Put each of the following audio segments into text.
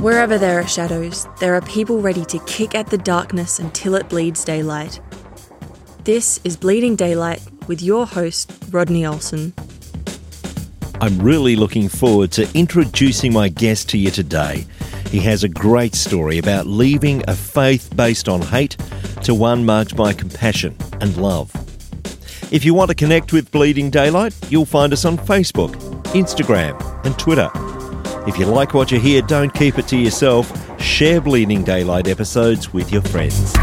Wherever there are shadows, there are people ready to kick at the darkness until it bleeds daylight. This is Bleeding Daylight with your host, Rodney Olson. I'm really looking forward to introducing my guest to you today. He has a great story about leaving a faith based on hate to one marked by compassion and love. If you want to connect with Bleeding Daylight, you'll find us on Facebook, Instagram, and Twitter. If you like what you hear, don't keep it to yourself. Share Bleeding Daylight episodes with your friends.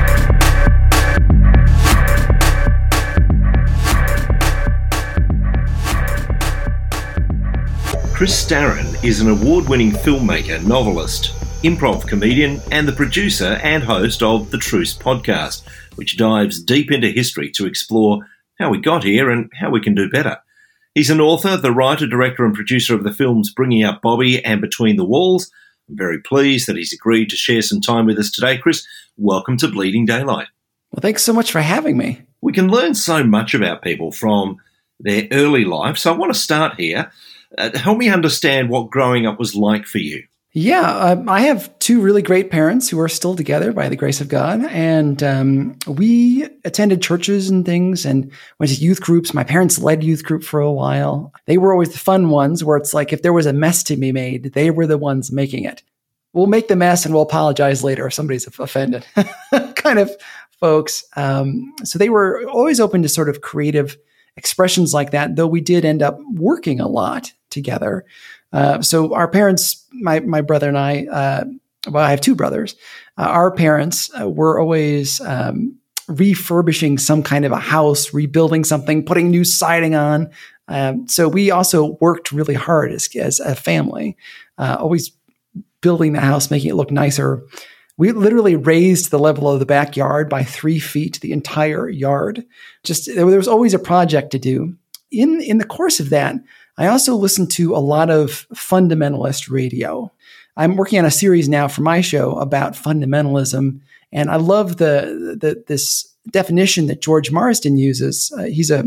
Chris Staron is an award winning filmmaker, novelist, improv comedian, and the producer and host of the Truce podcast, which dives deep into history to explore how we got here and how we can do better. He's an author, the writer, director, and producer of the films Bringing Up Bobby and Between the Walls. I'm very pleased that he's agreed to share some time with us today. Chris, welcome to Bleeding Daylight. Well, thanks so much for having me. We can learn so much about people from their early life. So I want to start here. Uh, help me understand what growing up was like for you. Yeah, uh, I have two really great parents who are still together by the grace of God. And um, we attended churches and things and went to youth groups. My parents led youth group for a while. They were always the fun ones where it's like if there was a mess to be made, they were the ones making it. We'll make the mess and we'll apologize later if somebody's offended, kind of folks. Um, so they were always open to sort of creative expressions like that, though we did end up working a lot together. Uh, so our parents, my my brother and I, uh, well, I have two brothers. Uh, our parents uh, were always um, refurbishing some kind of a house, rebuilding something, putting new siding on. Um, so we also worked really hard as, as a family, uh, always building the house, making it look nicer. We literally raised the level of the backyard by three feet, the entire yard. Just there was always a project to do. In in the course of that, I also listen to a lot of fundamentalist radio. I'm working on a series now for my show about fundamentalism, and I love the, the this definition that George Marsden uses. Uh, he's a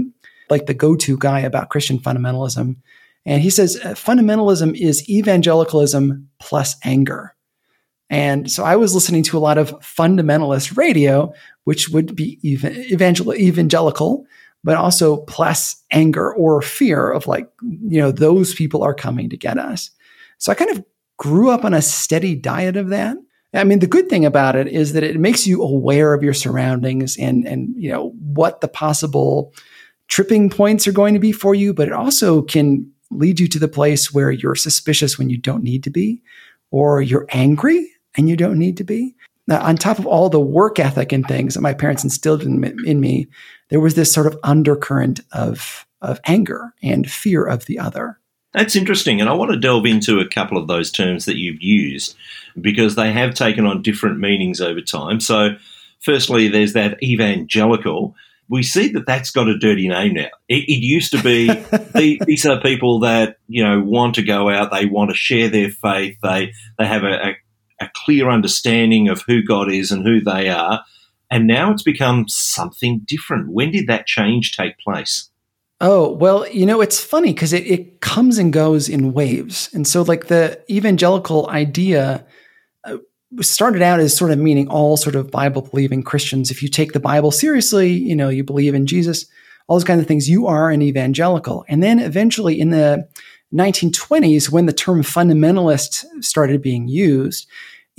like the go-to guy about Christian fundamentalism, and he says uh, fundamentalism is evangelicalism plus anger. And so I was listening to a lot of fundamentalist radio, which would be evangel- evangelical, but also plus anger or fear of like, you know, those people are coming to get us. So I kind of grew up on a steady diet of that. I mean, the good thing about it is that it makes you aware of your surroundings and, and, you know, what the possible tripping points are going to be for you, but it also can lead you to the place where you're suspicious when you don't need to be, or you're angry and you don't need to be. Now, on top of all the work ethic and things that my parents instilled in, in me, there was this sort of undercurrent of, of anger and fear of the other. That's interesting. And I want to delve into a couple of those terms that you've used because they have taken on different meanings over time. So, firstly, there's that evangelical. We see that that's got a dirty name now. It, it used to be the, these are people that you know want to go out, they want to share their faith, they they have a, a, a clear understanding of who God is and who they are, and now it's become something different. When did that change take place? Oh, well, you know, it's funny because it, it comes and goes in waves. And so, like, the evangelical idea uh, started out as sort of meaning all sort of Bible believing Christians. If you take the Bible seriously, you know, you believe in Jesus, all those kinds of things, you are an evangelical. And then eventually in the 1920s, when the term fundamentalist started being used,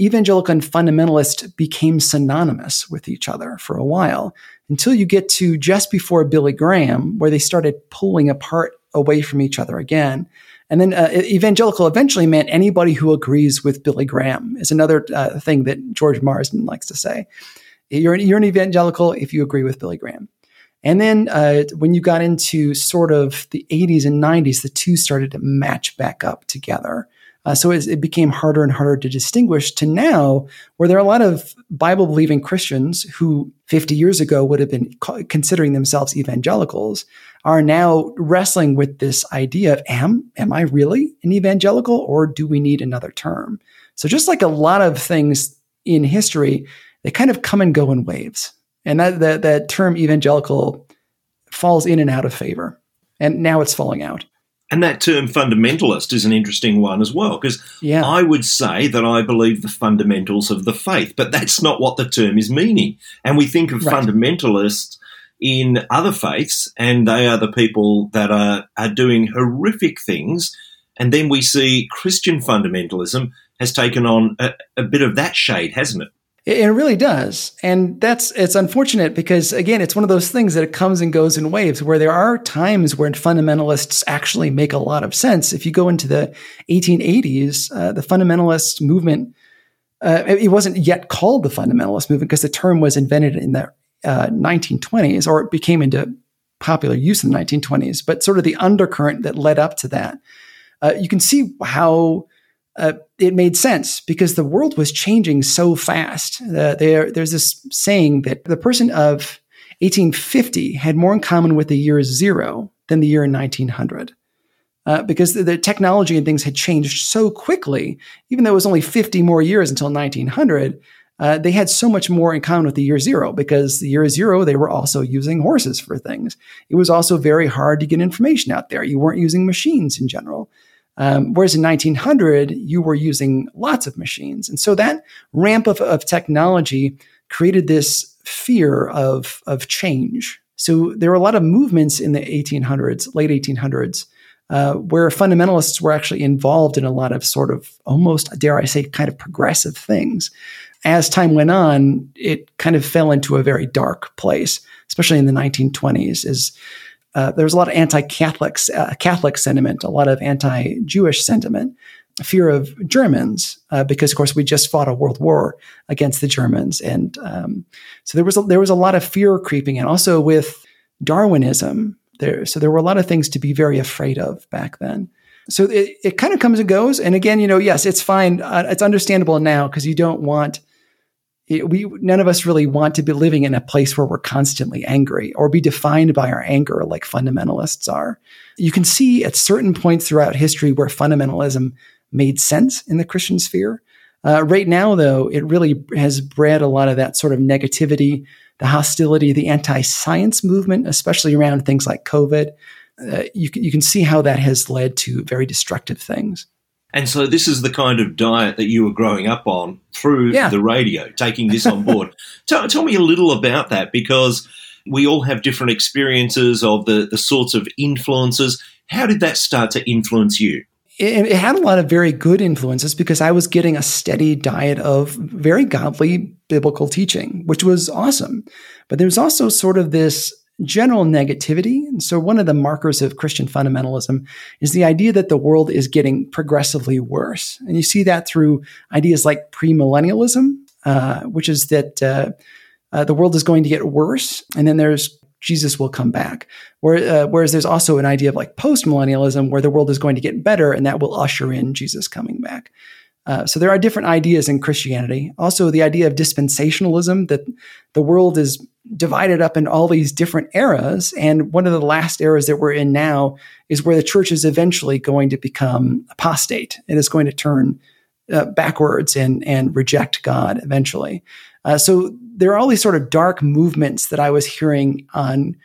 evangelical and fundamentalist became synonymous with each other for a while until you get to just before Billy Graham, where they started pulling apart away from each other again. And then uh, evangelical eventually meant anybody who agrees with Billy Graham, is another uh, thing that George Marsden likes to say. You're an, you're an evangelical if you agree with Billy Graham. And then uh, when you got into sort of the 80s and 90s, the two started to match back up together. Uh, so it, it, became harder and harder to distinguish to now, where there are a lot of Bible believing Christians who 50 years ago would have been considering themselves evangelicals, are now wrestling with this idea of am, am I really an evangelical or do we need another term? So just like a lot of things in history, they kind of come and go in waves. And that, that, that term evangelical falls in and out of favor. And now it's falling out. And that term fundamentalist is an interesting one as well, because Yeah. I would say that I believe the fundamentals of the faith, but that's not what the term is meaning. And we think of Right. fundamentalists in other faiths, and they are the people that are, are doing horrific things. And then we see Christian fundamentalism has taken on a, a bit of that shade, hasn't it? It really does. And that's it's unfortunate because again, it's one of those things that it comes and goes in waves where there are times where fundamentalists actually make a lot of sense. If you go into the 1880s, uh, the fundamentalist movement uh, it wasn't yet called the fundamentalist movement because the term was invented in the uh, 1920s or it became into popular use in the 1920s. But sort of the undercurrent that led up to that, uh, you can see how uh, it made sense because the world was changing so fast. Uh, there, there's this saying that the person of 1850 had more in common with the year zero than the year 1900. Uh, because the, the technology and things had changed so quickly, even though it was only 50 more years until 1900, uh, they had so much more in common with the year zero because the year zero, they were also using horses for things. It was also very hard to get information out there. You weren't using machines in general. Um, whereas in 1900, you were using lots of machines. And so that ramp of, technology created this fear of, of change. So there were a lot of movements in the 1800s, late 1800s, uh, where fundamentalists were actually involved in a lot of sort of almost, dare I say, kind of progressive things. As time went on, it kind of fell into a very dark place, especially in the 1920s. As uh, there was a lot of anti-Catholic uh, Catholic sentiment, a lot of anti-Jewish sentiment, fear of Germans, uh, because of course we just fought a world war against the Germans, and um, so there was a, there was a lot of fear creeping in. Also with Darwinism, there so there were a lot of things to be very afraid of back then. So it, it kind of comes and goes. And again, you know, yes, it's fine. Uh, it's understandable now because you don't want we none of us really want to be living in a place where we're constantly angry or be defined by our anger like fundamentalists are. You can see at certain points throughout history where fundamentalism made sense in the Christian sphere. Uh, right now, though, it really has bred a lot of that sort of negativity, the hostility, the anti-science movement, especially around things like COVID. Uh, you, you can see how that has led to very destructive things. And so this is the kind of diet that you were growing up on through Yeah. the radio, taking this on board. tell, tell me a little about that because we all have different experiences of the, the sorts of influences. How did that start to influence you? it, it had a lot of very good influences because I was getting a steady diet of very godly biblical teaching, which was awesome. But there's also sort of this general negativity. And so one of the markers of Christian fundamentalism is the idea that the world is getting progressively worse. And you see that through ideas like premillennialism, uh, which is that uh, uh, the world is going to get worse. And then there's Jesus will come back. Where, uh, whereas there's also an idea of like post millennialism where the world is going to get better and that will usher in Jesus coming back. Uh, so there are different ideas in Christianity. Also, the idea of dispensationalism that the world is divided up in all these different eras. And one of the last eras that we're in now is where the church is eventually going to become apostate. It is going to turn uh, backwards and, and reject God eventually. Uh, so there are all these sort of dark movements that I was hearing on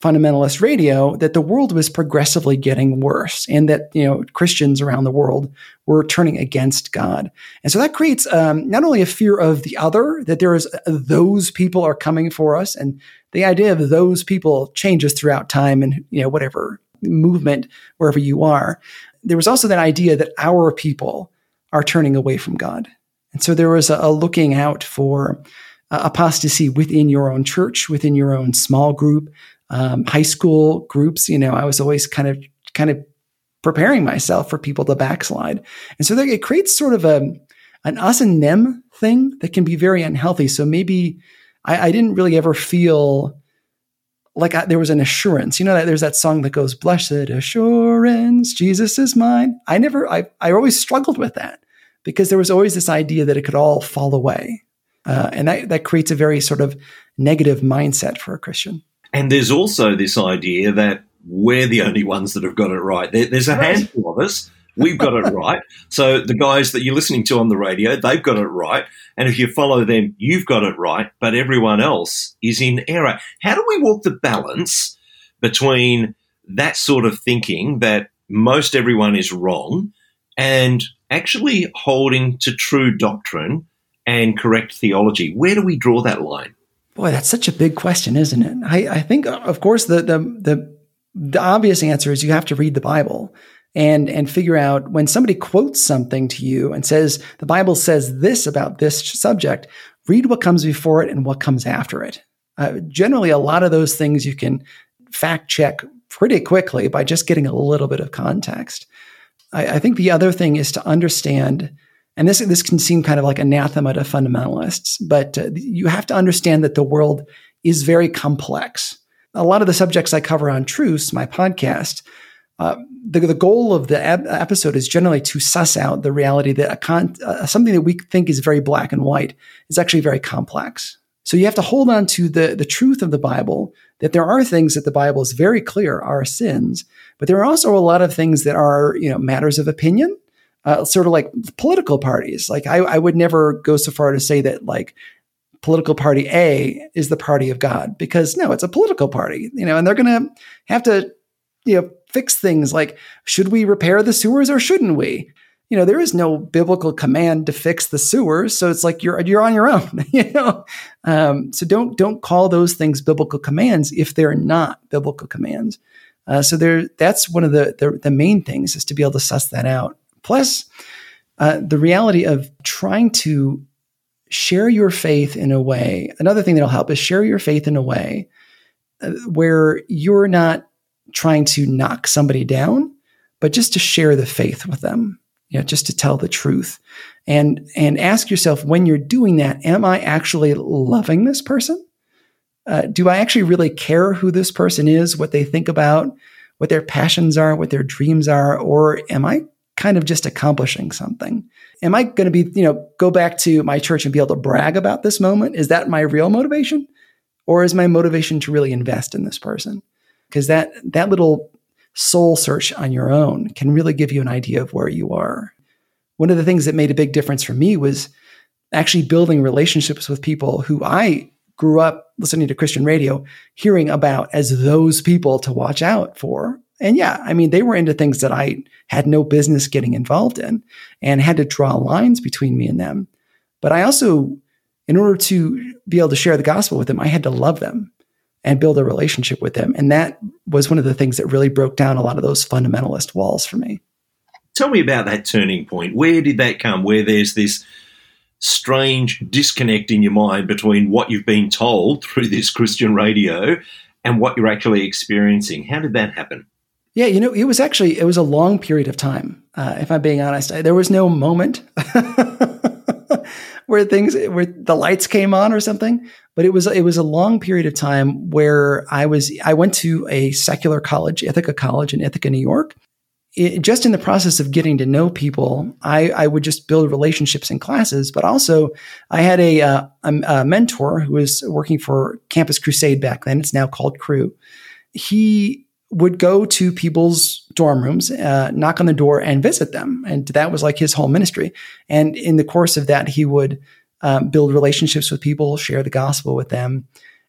fundamentalist radio that the world was progressively getting worse and that you know christians around the world were turning against god. And so that creates um, not only a fear of the other that there is those people are coming for us and the idea of those people changes throughout time and you know whatever movement wherever you are. There was also that idea that our people are turning away from god. And so there was a, a looking out for uh, apostasy within your own church within your own small group um, high school groups, you know, I was always kind of kind of preparing myself for people to backslide, and so there, it creates sort of a an us and them thing that can be very unhealthy. So maybe I, I didn't really ever feel like I, there was an assurance. You know that there's that song that goes, "Blessed assurance, Jesus is mine." I never, I I always struggled with that because there was always this idea that it could all fall away, uh, and that that creates a very sort of negative mindset for a Christian. And there's also this idea that we're the only ones that have got it right. There, there's a Right. handful of us. We've got it right. So the guys that you're listening to on the radio, they've got it right. And if you follow them, you've got it right. But everyone else is in error. How do we walk the balance between that sort of thinking that most everyone is wrong and actually holding to true doctrine and correct theology? Where do we draw that line? Boy, that's such a big question, isn't it? I, I think, of course, the, the the the obvious answer is you have to read the Bible and and figure out when somebody quotes something to you and says the Bible says this about this subject. Read what comes before it and what comes after it. Uh, generally, a lot of those things you can fact check pretty quickly by just getting a little bit of context. I, I think the other thing is to understand and this this can seem kind of like anathema to fundamentalists, but uh, you have to understand that the world is very complex. A lot of the subjects I cover on Truce, my podcast, uh, the, the goal of the ep- episode is generally to suss out the reality that a con- uh, something that we think is very black and white is actually very complex. So you have to hold on to the, the truth of the Bible, that there are things that the Bible is very clear are sins, but there are also a lot of things that are, you know, matters of opinion, uh, sort of like political parties. Like I, I would never go so far to say that like political party A is the party of God because no, it's a political party, you know, and they're going to have to, you know, fix things like should we repair the sewers or shouldn't we? You know, there is no biblical command to fix the sewers, so it's like you're you're on your own. You know, um, so don't don't call those things biblical commands if they're not biblical commands. Uh, so there, that's one of the, the the main things is to be able to suss that out. Plus, uh, the reality of trying to share your faith in a way, another thing that'll help is share your faith in a way uh, where you're not trying to knock somebody down, but just to share the faith with them, you know, just to tell the truth. And, and ask yourself when you're doing that, am I actually loving this person? Uh, do I actually really care who this person is, what they think about, what their passions are, what their dreams are, or am I kind of just accomplishing something. Am I going to be, you know, go back to my church and be able to brag about this moment? Is that my real motivation? Or is my motivation to really invest in this person? Because that that little soul search on your own can really give you an idea of where you are. One of the things that made a big difference for me was actually building relationships with people who I grew up listening to Christian radio, hearing about as those people to watch out for and yeah, I mean, they were into things that I had no business getting involved in and had to draw lines between me and them. But I also, in order to be able to share the gospel with them, I had to love them and build a relationship with them. And that was one of the things that really broke down a lot of those fundamentalist walls for me. Tell me about that turning point. Where did that come? Where there's this strange disconnect in your mind between what you've been told through this Christian radio and what you're actually experiencing. How did that happen? Yeah, you know, it was actually it was a long period of time. Uh, if I'm being honest, I, there was no moment where things where the lights came on or something. But it was it was a long period of time where I was I went to a secular college, Ithaca College in Ithaca, New York. It, just in the process of getting to know people, I, I, would just build relationships in classes. But also, I had a, uh, a, a mentor who was working for Campus Crusade back then. It's now called Cru. He would go to people's dorm rooms, uh, knock on the door, and visit them. And that was like his whole ministry. And in the course of that, he would um, build relationships with people, share the gospel with them.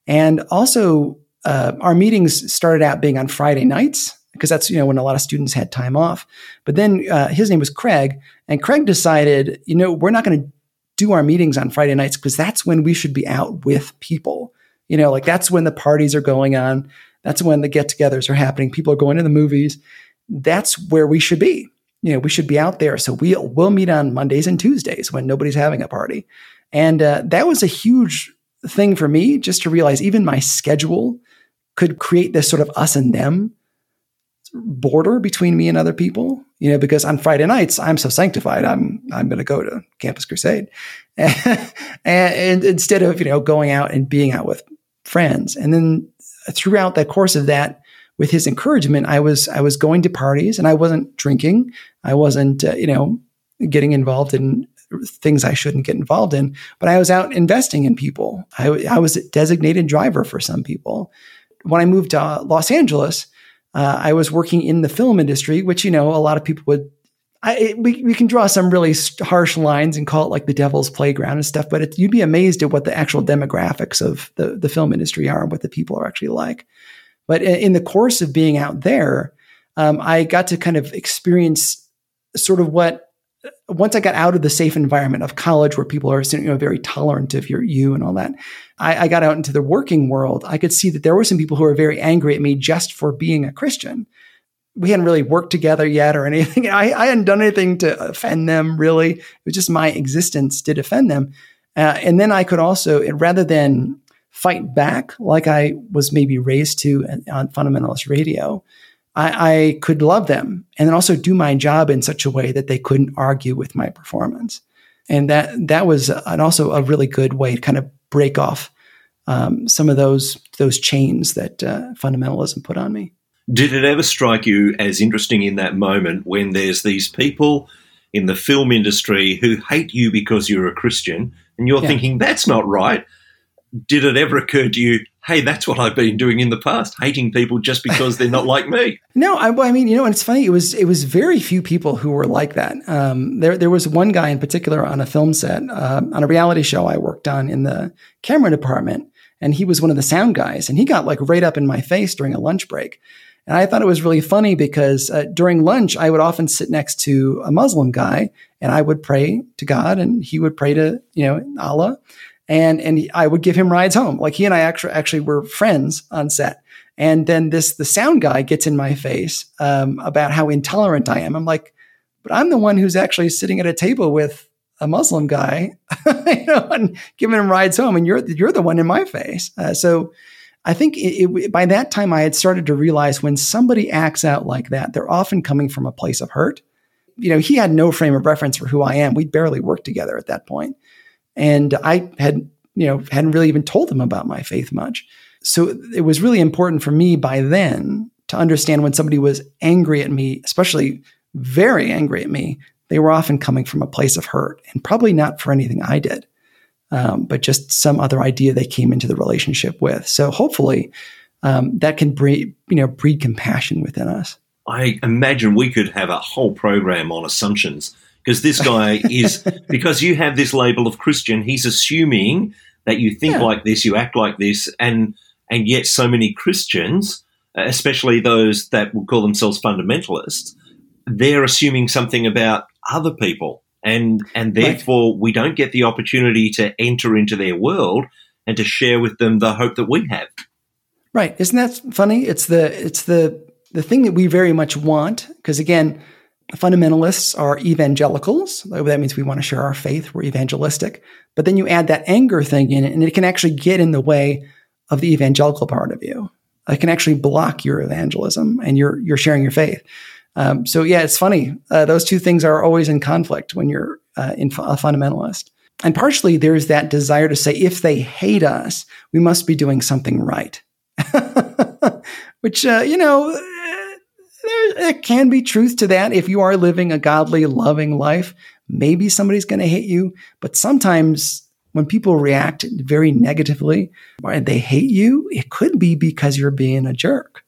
And also, uh, our meetings started out being on Friday nights because that's you know when a lot of students had time off. But then uh, his name was Craig, and Craig decided, you know, we're not going to do our meetings on Friday nights because that's when we should be out with people. You know, like that's when the parties are going on. That's when the get togethers are happening. People are going to the movies. That's where we should be. You know, we should be out there. So we'll, we'll meet on Mondays and Tuesdays when nobody's having a party. And uh, that was a huge thing for me just to realize even my schedule could create this sort of us and them border between me and other people you know because on friday nights i'm so sanctified i'm i'm going to go to campus crusade and, and, instead of you know going out and being out with friends and then throughout the course of that, with his encouragement, I was I was going to parties and I wasn't drinking. I wasn't uh, you know getting involved in things I shouldn't get involved in, but I was out investing in people. I, I was a designated driver for some people. When I moved to Los Angeles, uh, I was working in the film industry, which you know a lot of people would I, it, we, we can draw some really harsh lines and call it like the devil's playground and stuff, but it, you'd be amazed at what the actual demographics of the, the film industry are and what the people are actually like. But in, in the course of being out there, um, I got to kind of experience sort of what once I got out of the safe environment of college where people are you know, very tolerant of your you and all that, I, I, got out into the working world. I could see that there were some people who were very angry at me just for being a Christian. We hadn't really worked together yet or anything. I, I hadn't done anything to offend them really. It was just my existence did offend them. Uh, and then I could also, rather than fight back like I was maybe raised to on fundamentalist radio, I, I, could love them and then also do my job in such a way that they couldn't argue with my performance. And that that was an, also a really good way to kind of break off um, some of those those chains that uh, fundamentalism put on me. Did it ever strike you as interesting in that moment when there's these people in the film industry who hate you because you're a Christian, and you're yeah. thinking that's not right? Did it ever occur to you hey, that's what I've been doing in the past, hating people just because they're not like me. No, I, I, mean, you know, and it's funny. It was it was very few people who were like that. Um, there there was one guy in particular on a film set uh, on a reality show I worked on in the camera department, and he was one of the sound guys, and he got like right up in my face during a lunch break. And I thought it was really funny because uh, during lunch, I would often sit next to a Muslim guy and I would pray to God and he would pray to, you know, Allah and and I would give him rides home. Like he and I actually actually were friends on set. And then this the sound guy gets in my face um, about how intolerant I am. I'm like, but I'm the one who's actually sitting at a table with a Muslim guy, you know, and giving him rides home, and you're you're the one in my face. Uh, so. I think it, it, by that time I had started to realize when somebody acts out like that, they're often coming from a place of hurt. You know, he had no frame of reference for who I am. We'd barely worked together at that point. And I had, you know, hadn't really even told him about my faith much. So it was really important for me by then to understand when somebody was angry at me, especially very angry at me, they were often coming from a place of hurt and probably not for anything I did, um, but just some other idea they came into the relationship with. So hopefully um, that can breed, you know, breed compassion within us. I imagine we could have a whole program on assumptions because this guy is because you have this label of Christian. He's assuming that you think yeah. like this, you act like this, and and yet so many Christians, especially those that would call themselves fundamentalists, they're assuming something about other people, and and therefore right. we don't get the opportunity to enter into their world and to share with them the hope that we have. Right? Isn't that funny? It's the it's the the thing that we very much want because again fundamentalists are evangelicals. That means we want to share our faith. We're evangelistic. But then you add that anger thing in it, and it can actually get in the way of the evangelical part of you. It can actually block your evangelism and your your sharing your faith. Um, so yeah, it's funny. Uh, those two things are always in conflict when you're uh, in a fundamentalist. And partially there's that desire to say, if they hate us, we must be doing something right. Which, uh, you know, there, there can be truth to that. If you are living a godly, loving life, maybe somebody's going to hate you. But sometimes when people react very negatively and they hate you, it could be because you're being a jerk.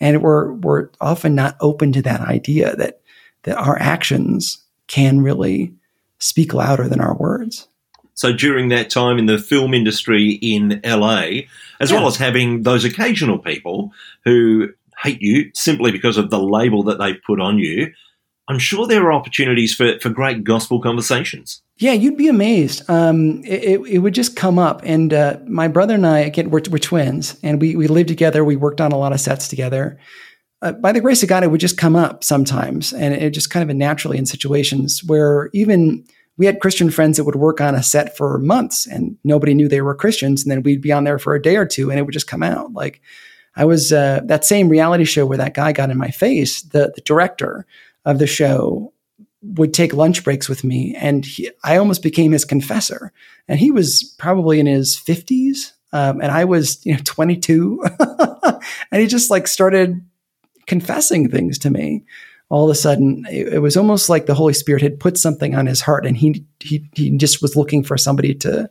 And we're, we're often not open to that idea that, that our actions can really speak louder than our words. So during that time in the film industry in LA, as yeah. well as having those occasional people who hate you simply because of the label that they've put on you, I'm sure there are opportunities for, for great gospel conversations. Yeah, you'd be amazed. Um, it, it, would just come up. And uh, my brother and I, again, we're, we're, twins, and we, we lived together. We worked on a lot of sets together. Uh, by the grace of God, it would just come up sometimes. And it just kind of naturally in situations where even we had Christian friends that would work on a set for months and nobody knew they were Christians. And then we'd be on there for a day or two and it would just come out. Like, I was uh, that same reality show where that guy got in my face. The the director of the show would take lunch breaks with me, and he, I almost became his confessor. And he was probably in his fifties, um, and I was you know twenty two, and he just like started confessing things to me. All of a sudden, it, it was almost like the Holy Spirit had put something on his heart, and he he he just was looking for somebody to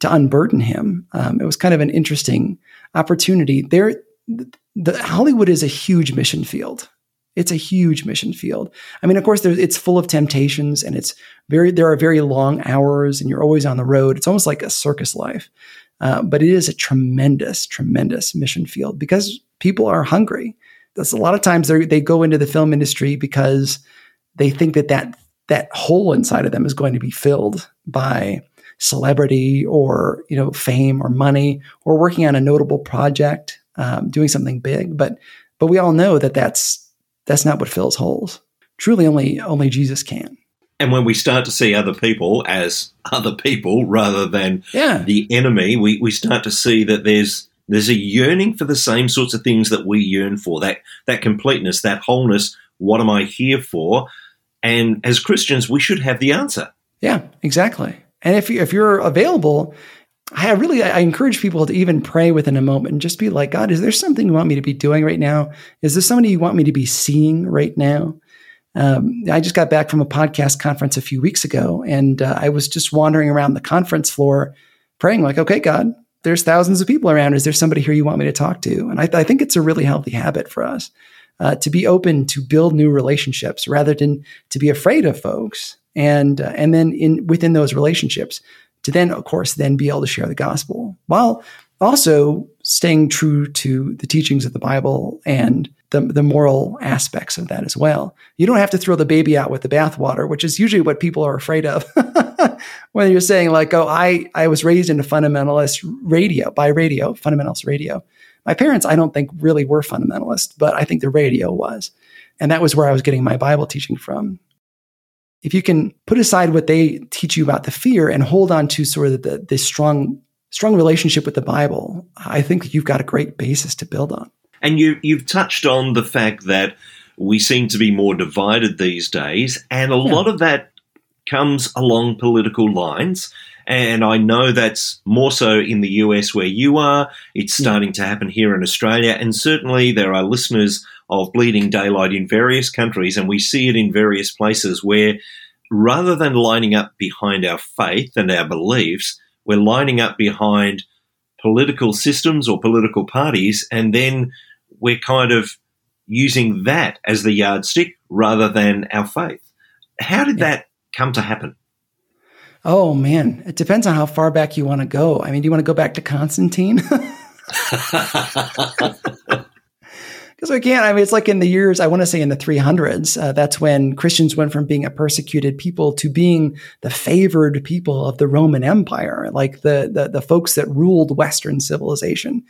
to unburden him. Um, it was kind of an interesting opportunity. There, the Hollywood is a huge mission field. It's a huge mission field. I mean, of course, it's full of temptations, and it's very there are very long hours, and you're always on the road. It's almost like a circus life, uh, but it is a tremendous, tremendous mission field because people are hungry. that's a lot of times they go into the film industry because they think that that that hole inside of them is going to be filled by celebrity or you know fame or money or working on a notable project, um, doing something big. But but we all know that that's that's not what fills holes. Truly, only only Jesus can. And when we start to see other people as other people rather than yeah. the enemy, we, we start to see that there's there's a yearning for the same sorts of things that we yearn for that that completeness, that wholeness. What am I here for? And as Christians, we should have the answer. Yeah, exactly. And if you, if you're available, I really I encourage people to even pray within a moment and just be like, God, is there something you want me to be doing right now? Is there somebody you want me to be seeing right now? Um, I just got back from a podcast conference a few weeks ago, and uh, I was just wandering around the conference floor, praying like, "Okay, God, there's thousands of people around. Is there somebody here you want me to talk to? And I, I think it's a really healthy habit for us uh, to be open to build new relationships rather than to be afraid of folks. And uh, and then in within those relationships, to then of course then be able to share the gospel while also staying true to the teachings of the Bible and the, the moral aspects of that as well. You don't have to throw the baby out with the bathwater, which is usually what people are afraid of. when you're saying like, oh, I, I was raised in a fundamentalist radio by radio, fundamentalist radio. My parents, I don't think really were fundamentalist, but I think the radio was. And that was where I was getting my Bible teaching from. If you can put aside what they teach you about the fear and hold on to sort of the, the strong, strong relationship with the Bible, I think you've got a great basis to build on. And you, you've touched on the fact that we seem to be more divided these days, and a yeah. lot of that comes along political lines. And I know that's more so in the US where you are. It's starting to happen here in Australia. And certainly there are listeners of Bleeding Daylight in various countries, and we see it in various places where rather than lining up behind our faith and our beliefs, we're lining up behind political systems or political parties, and then we're kind of using that as the yardstick rather than our faith. How did that come to happen? Oh man, it depends on how far back you want to go. I mean, do you want to go back to Constantine? Because we can't. I mean, it's like in the years, I want to say in the 300s, uh, that's when Christians went from being a persecuted people to being the favored people of the Roman Empire, like the, the, the folks that ruled Western civilization.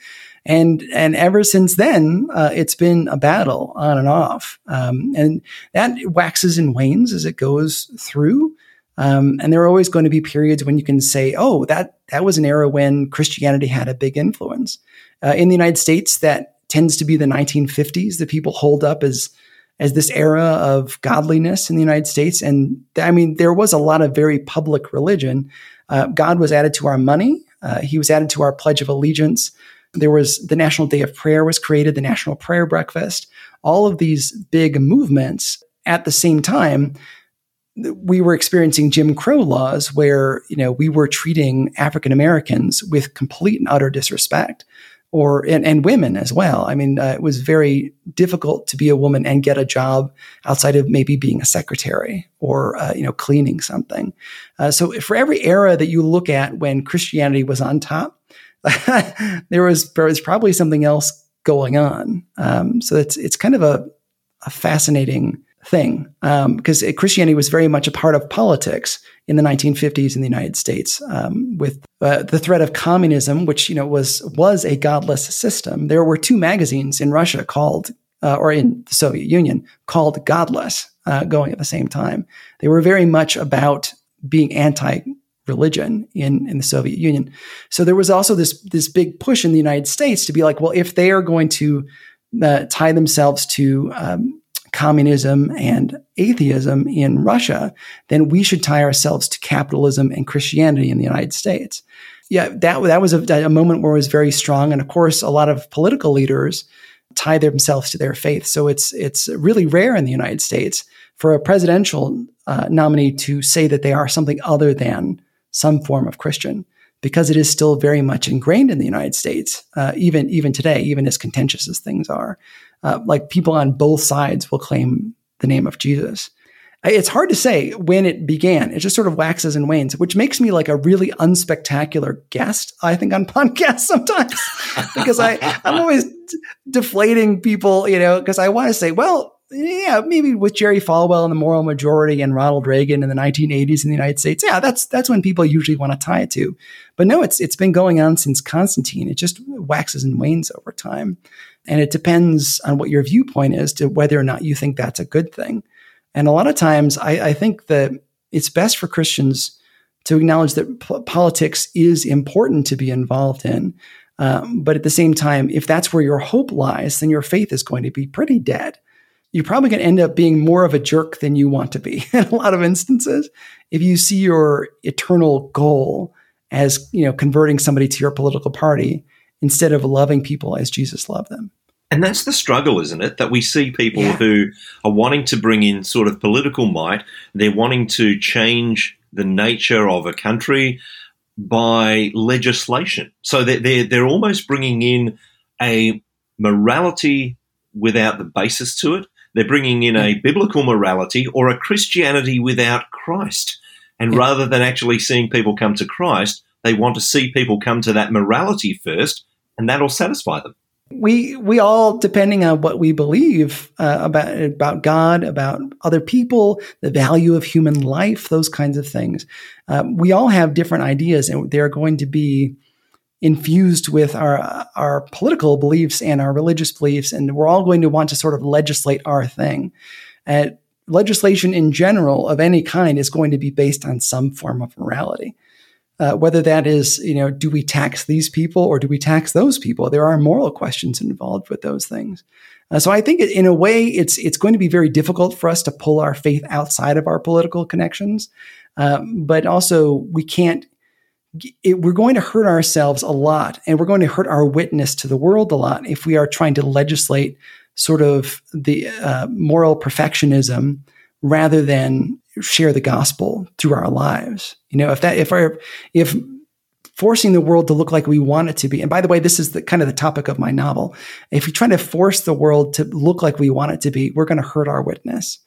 And, and ever since then, uh, it's been a battle on and off. Um, and that waxes and wanes as it goes through. Um, and there are always going to be periods when you can say, oh, that, that was an era when Christianity had a big influence. Uh, in the United States, that tends to be the 1950s that people hold up as as this era of godliness in the United States. And I mean, there was a lot of very public religion. Uh, God was added to our money. Uh, he was added to our Pledge of Allegiance. There was the National Day of Prayer was created, the National Prayer Breakfast. All of these big movements at the same time. We were experiencing Jim Crow laws where, you know, we were treating African Americans with complete and utter disrespect or and, and women as well. I mean, uh, it was very difficult to be a woman and get a job outside of maybe being a secretary or uh, you know cleaning something. Uh, so for every era that you look at when Christianity was on top, there was there was probably something else going on. Um, so it's it's kind of a, a fascinating thing because um, Christianity was very much a part of politics in the 1950s in the United States um, with uh, the threat of communism, which you know was was a godless system. There were two magazines in Russia called uh, or in the Soviet Union called Godless uh, going at the same time. They were very much about being anti religion in, in the Soviet Union. So there was also this this big push in the United States to be like, well, if they are going to uh, tie themselves to um, communism and atheism in Russia, then we should tie ourselves to capitalism and Christianity in the United States. Yeah, that, that was a, a moment where it was very strong. And of course, a lot of political leaders tie themselves to their faith. So it's, it's really rare in the United States for a presidential uh, nominee to say that they are something other than some form of Christian because it is still very much ingrained in the United States, uh, even even today, even as contentious as things are. Uh, like people on both sides will claim the name of Jesus. it's hard to say when it began. It just sort of waxes and wanes, which makes me like a really unspectacular guest, I think, on podcasts sometimes because I, I'm always d- deflating people, you know, because I want to say, well, yeah, maybe with Jerry Falwell and the moral majority and Ronald Reagan in the 1980s in the United States. Yeah, that's that's when people usually want to tie it to. But no, it's it's been going on since Constantine. It just waxes and wanes over time. And it depends on what your viewpoint is to whether or not you think that's a good thing. And a lot of times, I, I think that it's best for Christians to acknowledge that p- politics is important to be involved in. Um, but at the same time, if that's where your hope lies, then your faith is going to be pretty dead. You're probably going to end up being more of a jerk than you want to be in a lot of instances. If you see your eternal goal as you know converting somebody to your political party instead of loving people as Jesus loved them. And that's the struggle, isn't it? That we see people Yeah. who are wanting to bring in sort of political might, they're wanting to change the nature of a country by legislation. So they're, they're, they're almost bringing in a morality without the basis to it. They're bringing in a mm. biblical morality or a Christianity without Christ. And Yeah. rather than actually seeing people come to Christ, they want to see people come to that morality first, and that'll satisfy them. We we all depending on what we believe uh, about about God, about other people, the value of human life, those kinds of things. Um, we all have different ideas, and they're going to be infused with our our political beliefs and our religious beliefs, and we're all going to want to sort of legislate our thing. And legislation in general of any kind is going to be based on some form of morality uh, whether that is, you know, do we tax these people or do we tax those people? There are moral questions involved with those things. Uh, so I think in a way, it's it's going to be very difficult for us to pull our faith outside of our political connections, um, but also we can't. It, we're going to hurt ourselves a lot, and we're going to hurt our witness to the world a lot if we are trying to legislate sort of the uh, moral perfectionism rather than share the gospel through our lives. You know, if that if our if forcing the world to look like we want it to be, and by the way, this is the kind of the topic of my novel. If we try to force the world to look like we want it to be, we're going to hurt our witness.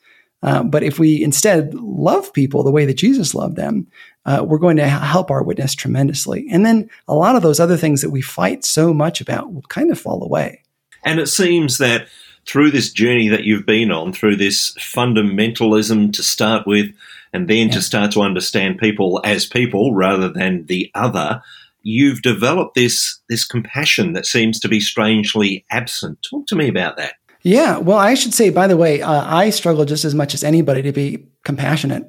Uh, but if we instead love people the way that Jesus loved them, uh, we're going to help our witness tremendously. And then a lot of those other things that we fight so much about will kind of fall away. And it seems that through this journey that you've been on, through this fundamentalism to start with, and then Yeah. to start to understand people as people rather than the other, you've developed this this compassion that seems to be strangely absent. Talk to me about that. Yeah, well, I should say, by the way, uh, I struggle just as much as anybody to be compassionate.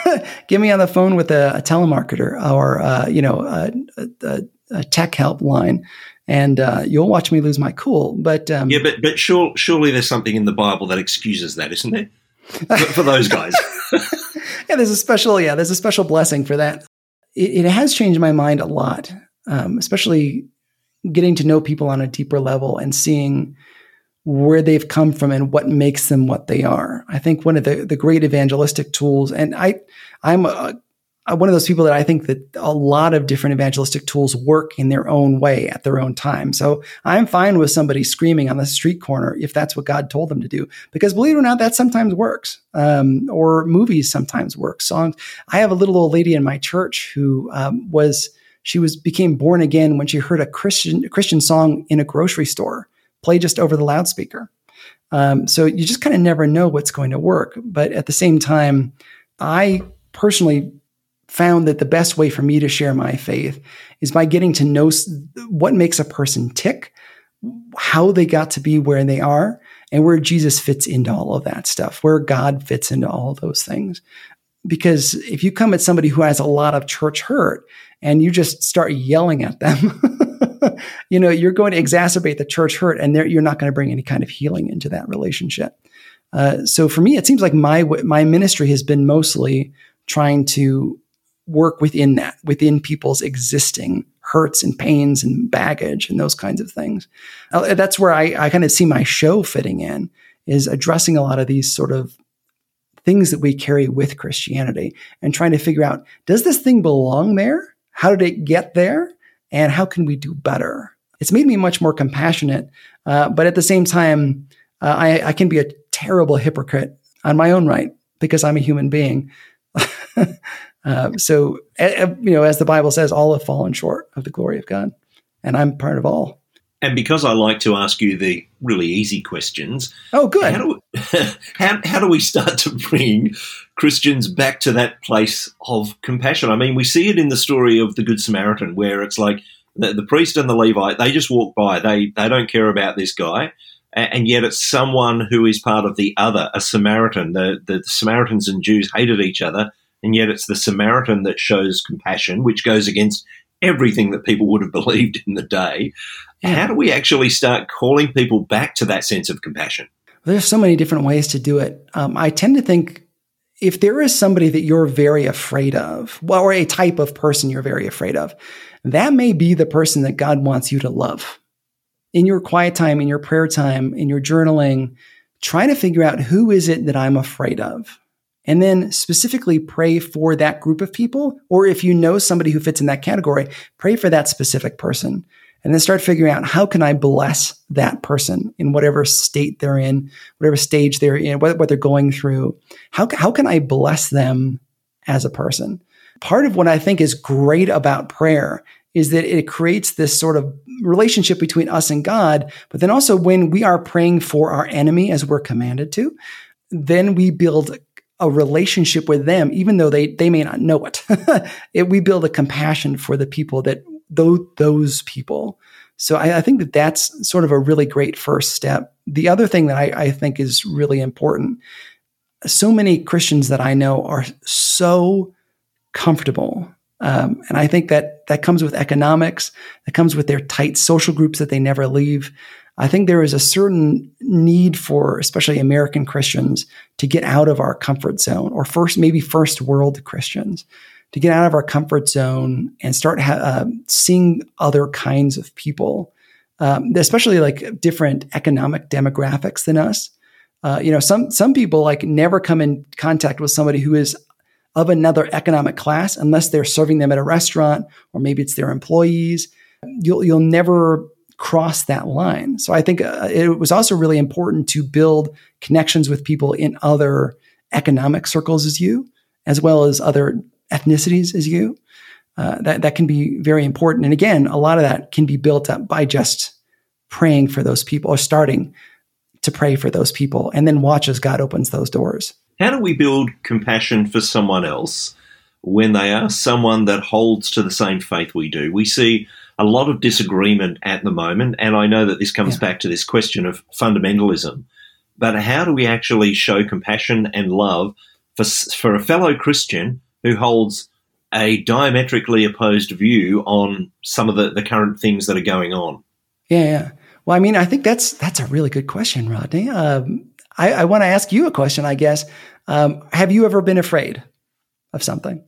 Get me on the phone with a, a telemarketer or uh, you know a, a, a tech help line, and uh, you'll watch me lose my cool. But um, Yeah, but but sure, surely there's something in the Bible that excuses that, isn't there? For, for those guys. yeah, there's a special yeah, there's a special blessing for that. It, it has changed my mind a lot, um, especially getting to know people on a deeper level and seeing where they've come from and what makes them what they are. I think one of the, the great evangelistic tools, and I, I'm a, a- one of those people that I think that a lot of different evangelistic tools work in their own way at their own time. So I'm fine with somebody screaming on the street corner if that's what God told them to do, because believe it or not, that sometimes works. Um, or movies sometimes work. Songs. I have a little old lady in my church who um, was she was became born again when she heard a Christian Christian song in a grocery store play just over the loudspeaker. Um, so you just kind of never know what's going to work. But at the same time, I personally found that the best way for me to share my faith is by getting to know what makes a person tick, how they got to be where they are, and where Jesus fits into all of that stuff, where God fits into all those things. Because if you come at somebody who has a lot of church hurt and you just start yelling at them, you know, you're going to exacerbate the church hurt and you're not going to bring any kind of healing into that relationship. Uh, so for me, it seems like my my ministry has been mostly trying to work within that, within people's existing hurts and pains and baggage and those kinds of things. Uh, that's where I, I kind of see my show fitting in is addressing a lot of these sort of things that we carry with Christianity and trying to figure out does this thing belong there? How did it get there? And how can we do better? It's made me much more compassionate, uh, but at the same time, uh, I, I can be a terrible hypocrite on my own right because I'm a human being. uh, so, uh, you know, as the Bible says, all have fallen short of the glory of God, and I'm part of all. And because I like to ask you the really easy questions, oh, good. How do we, how, how do we start to bring Christians back to that place of compassion? I mean, we see it in the story of the Good Samaritan, where it's like the, the priest and the Levite they just walk by; they they don't care about this guy, and yet it's someone who is part of the other, a Samaritan. The, the Samaritans and Jews hated each other, and yet it's the Samaritan that shows compassion, which goes against everything that people would have believed in the day. How do we actually start calling people back to that sense of compassion? There's so many different ways to do it. Um, I tend to think if there is somebody that you're very afraid of, well, or a type of person you're very afraid of, that may be the person that God wants you to love. In your quiet time, in your prayer time, in your journaling, try to figure out who is it that I'm afraid of and then specifically pray for that group of people. Or if you know somebody who fits in that category, pray for that specific person. And then start figuring out how can I bless that person in whatever state they're in, whatever stage they're in, what, what they're going through. How, how can I bless them as a person? Part of what I think is great about prayer is that it creates this sort of relationship between us and God. But then also when we are praying for our enemy as we're commanded to, then we build a relationship with them, even though they, they may not know it. it we build a compassion for the people that those, those people. So I, I, think that that's sort of a really great first step. The other thing that I, I think is really important, so many Christians that I know are so comfortable um, and I think that that comes with economics, that comes with their tight social groups that they never leave. I think there is a certain need for, especially American Christians, to get out of our comfort zone, or first, maybe first world Christians, to get out of our comfort zone and start ha- uh, seeing other kinds of people, um, especially like different economic demographics than us. Uh, you know, some some people like never come in contact with somebody who is of another economic class unless they're serving them at a restaurant or maybe it's their employees. You'll you'll never cross that line. So I think uh, it was also really important to build connections with people in other economic circles as you, as well as other ethnicities as you. Uh, that that can be very important. And again, a lot of that can be built up by just praying for those people or starting to pray for those people, and then watch as God opens those doors. How do we build compassion for someone else when they are someone that holds to the same faith we do? We see a lot of disagreement at the moment, and I know that this comes yeah. back to this question of fundamentalism. But how do we actually show compassion and love for, for a fellow Christian who holds a diametrically opposed view on some of the, the current things that are going on? Yeah, yeah. Well, I mean, I think that's that's a really good question, Rodney. Um, I, I want to ask you a question, I guess. Um, have you ever been afraid of something?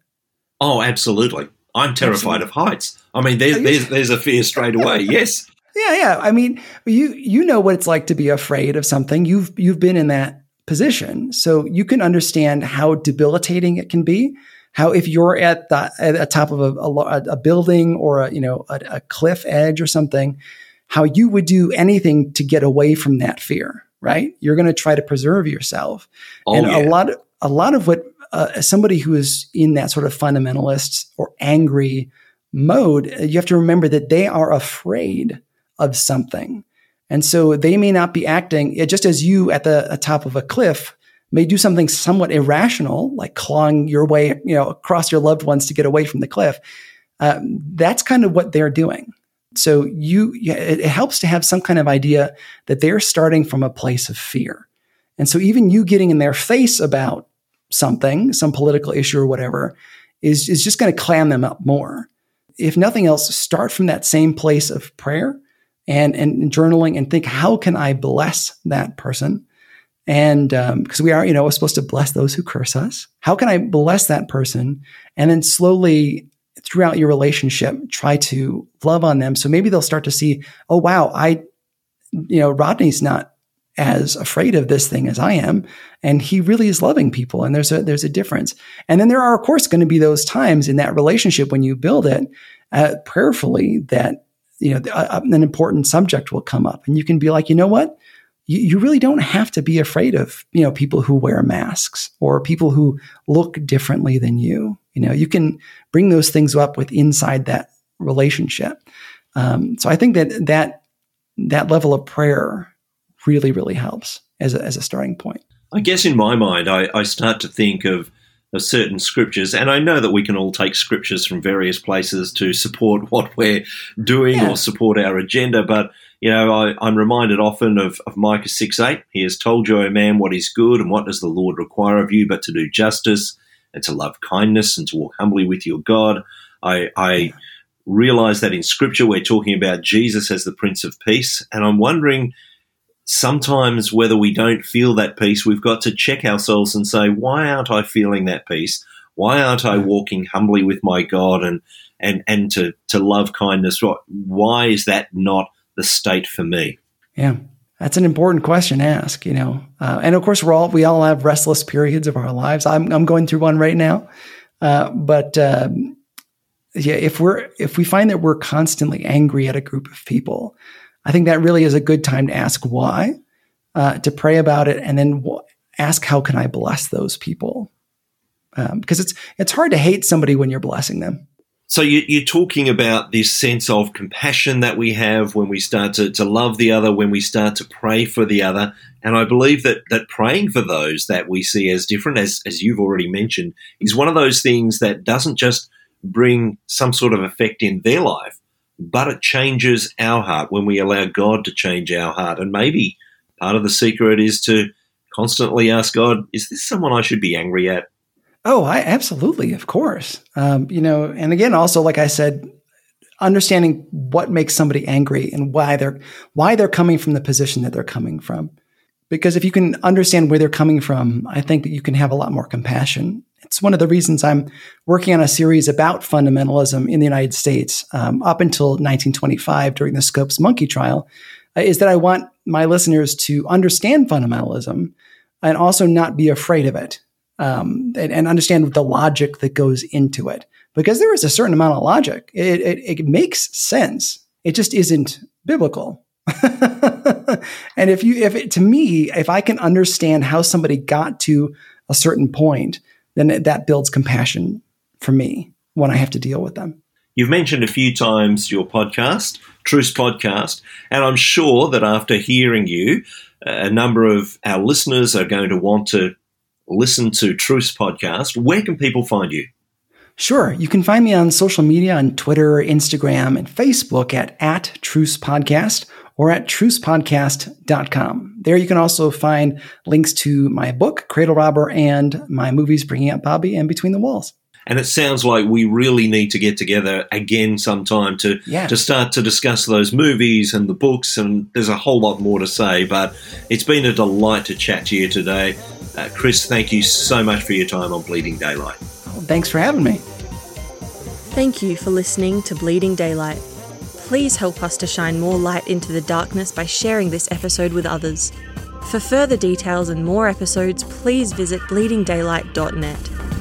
Oh, absolutely. I'm terrified absolutely. of heights. I mean, there's, oh, there's, there's a fear straight away. Yes. Yeah, yeah. I mean, you you know what it's like to be afraid of something. You've you've been in that position, so you can understand how debilitating it can be. How if you're at the at the top of a, a, a building or a you know a, a cliff edge or something, how you would do anything to get away from that fear right? You're going to try to preserve yourself. Oh, and yeah. a lot, of, a lot of what uh, somebody who is in that sort of fundamentalist or angry mode, uh, you have to remember that they are afraid of something. And so they may not be acting just as you at the top of a cliff may do something somewhat irrational, like clawing your way, you know, across your loved ones to get away from the cliff. Um, that's kind of what they're doing. So you, it helps to have some kind of idea that they're starting from a place of fear. And so even you getting in their face about something, some political issue or whatever, is, is just going to clam them up more. If nothing else, start from that same place of prayer and, and journaling and think, how can I bless that person? And because um, we are, you know, supposed to bless those who curse us. How can I bless that person? And then slowly throughout your relationship, try to love on them. So maybe they'll start to see, oh, wow, I, you know, Rodney's not as afraid of this thing as I am. And he really is loving people. And there's a, there's a difference. And then there are, of course, going to be those times in that relationship when you build it uh, prayerfully that, you know, an important subject will come up and you can be like, you know what? you, you really don't have to be afraid of you know people who wear masks or people who look differently than you. You know, you can bring those things up with inside that relationship. Um, so I think that that that level of prayer really really helps as a, as a starting point. I guess in my mind, I, I start to think of of certain scriptures, and I know that we can all take scriptures from various places to support what we're doing yeah. or support our agenda, but you know, I, am reminded often of, of Micah 6 8. He has told you, O man, what is good and what does the Lord require of you but to do justice and to love kindness and to walk humbly with your God. I, I realize that in Scripture we're talking about Jesus as the Prince of Peace, and I'm wondering sometimes whether we don't feel that peace, we've got to check ourselves and say, why aren't I feeling that peace? Why aren't I walking humbly with my God and and and to to love kindness? Why is that not the state for me? Yeah, that's an important question to ask. You know, uh, and of course, we're all we all have restless periods of our lives. I'm I'm going through one right now, uh, but um, yeah, if we're if we find that we're constantly angry at a group of people, I think that really is a good time to ask why, uh, to pray about it, and then w- ask how can I bless those people, um, because it's it's hard to hate somebody when you're blessing them. So you, are talking about this sense of compassion that we have when we start to, to love the other, when we start to pray for the other. And I believe that, that praying for those that we see as different, as, as you've already mentioned, is one of those things that doesn't just bring some sort of effect in their life, but it changes our heart when we allow God to change our heart. And maybe part of the secret is to constantly ask God, is this someone I should be angry at? Oh, I absolutely, of course. Um, you know, and again, also like I said, understanding what makes somebody angry and why they're why they're coming from the position that they're coming from. Because if you can understand where they're coming from, I think that you can have a lot more compassion. It's one of the reasons I'm working on a series about fundamentalism in the United States um, up until 1925 during the Scopes monkey trial. Uh, is that I want my listeners to understand fundamentalism and also not be afraid of it um, and, and, understand the logic that goes into it. Because there is a certain amount of logic. It, it, it makes sense. It just isn't biblical. and if you, if it, to me, if I can understand how somebody got to a certain point, then that builds compassion for me when I have to deal with them. You've mentioned a few times your podcast, Truce Podcast, and I'm sure that after hearing you, a number of our listeners are going to want to listen to Truce podcast, where can people find you? Sure. You can find me on social media on Twitter, Instagram, and Facebook at, at Truce Podcast or at trucepodcast.com. There you can also find links to my book, Cradle Robber, and my movies, Bringing Up Bobby and Between the Walls. And it sounds like we really need to get together again sometime to yeah. to start to discuss those movies and the books. And there's a whole lot more to say, but it's been a delight to chat to you today. Uh, Chris, thank you so much for your time on Bleeding Daylight. thanks for having me. Thank you for listening to Bleeding Daylight. Please help us to shine more light into the darkness by sharing this episode with others. For further details and more episodes, please visit bleedingdaylight.net.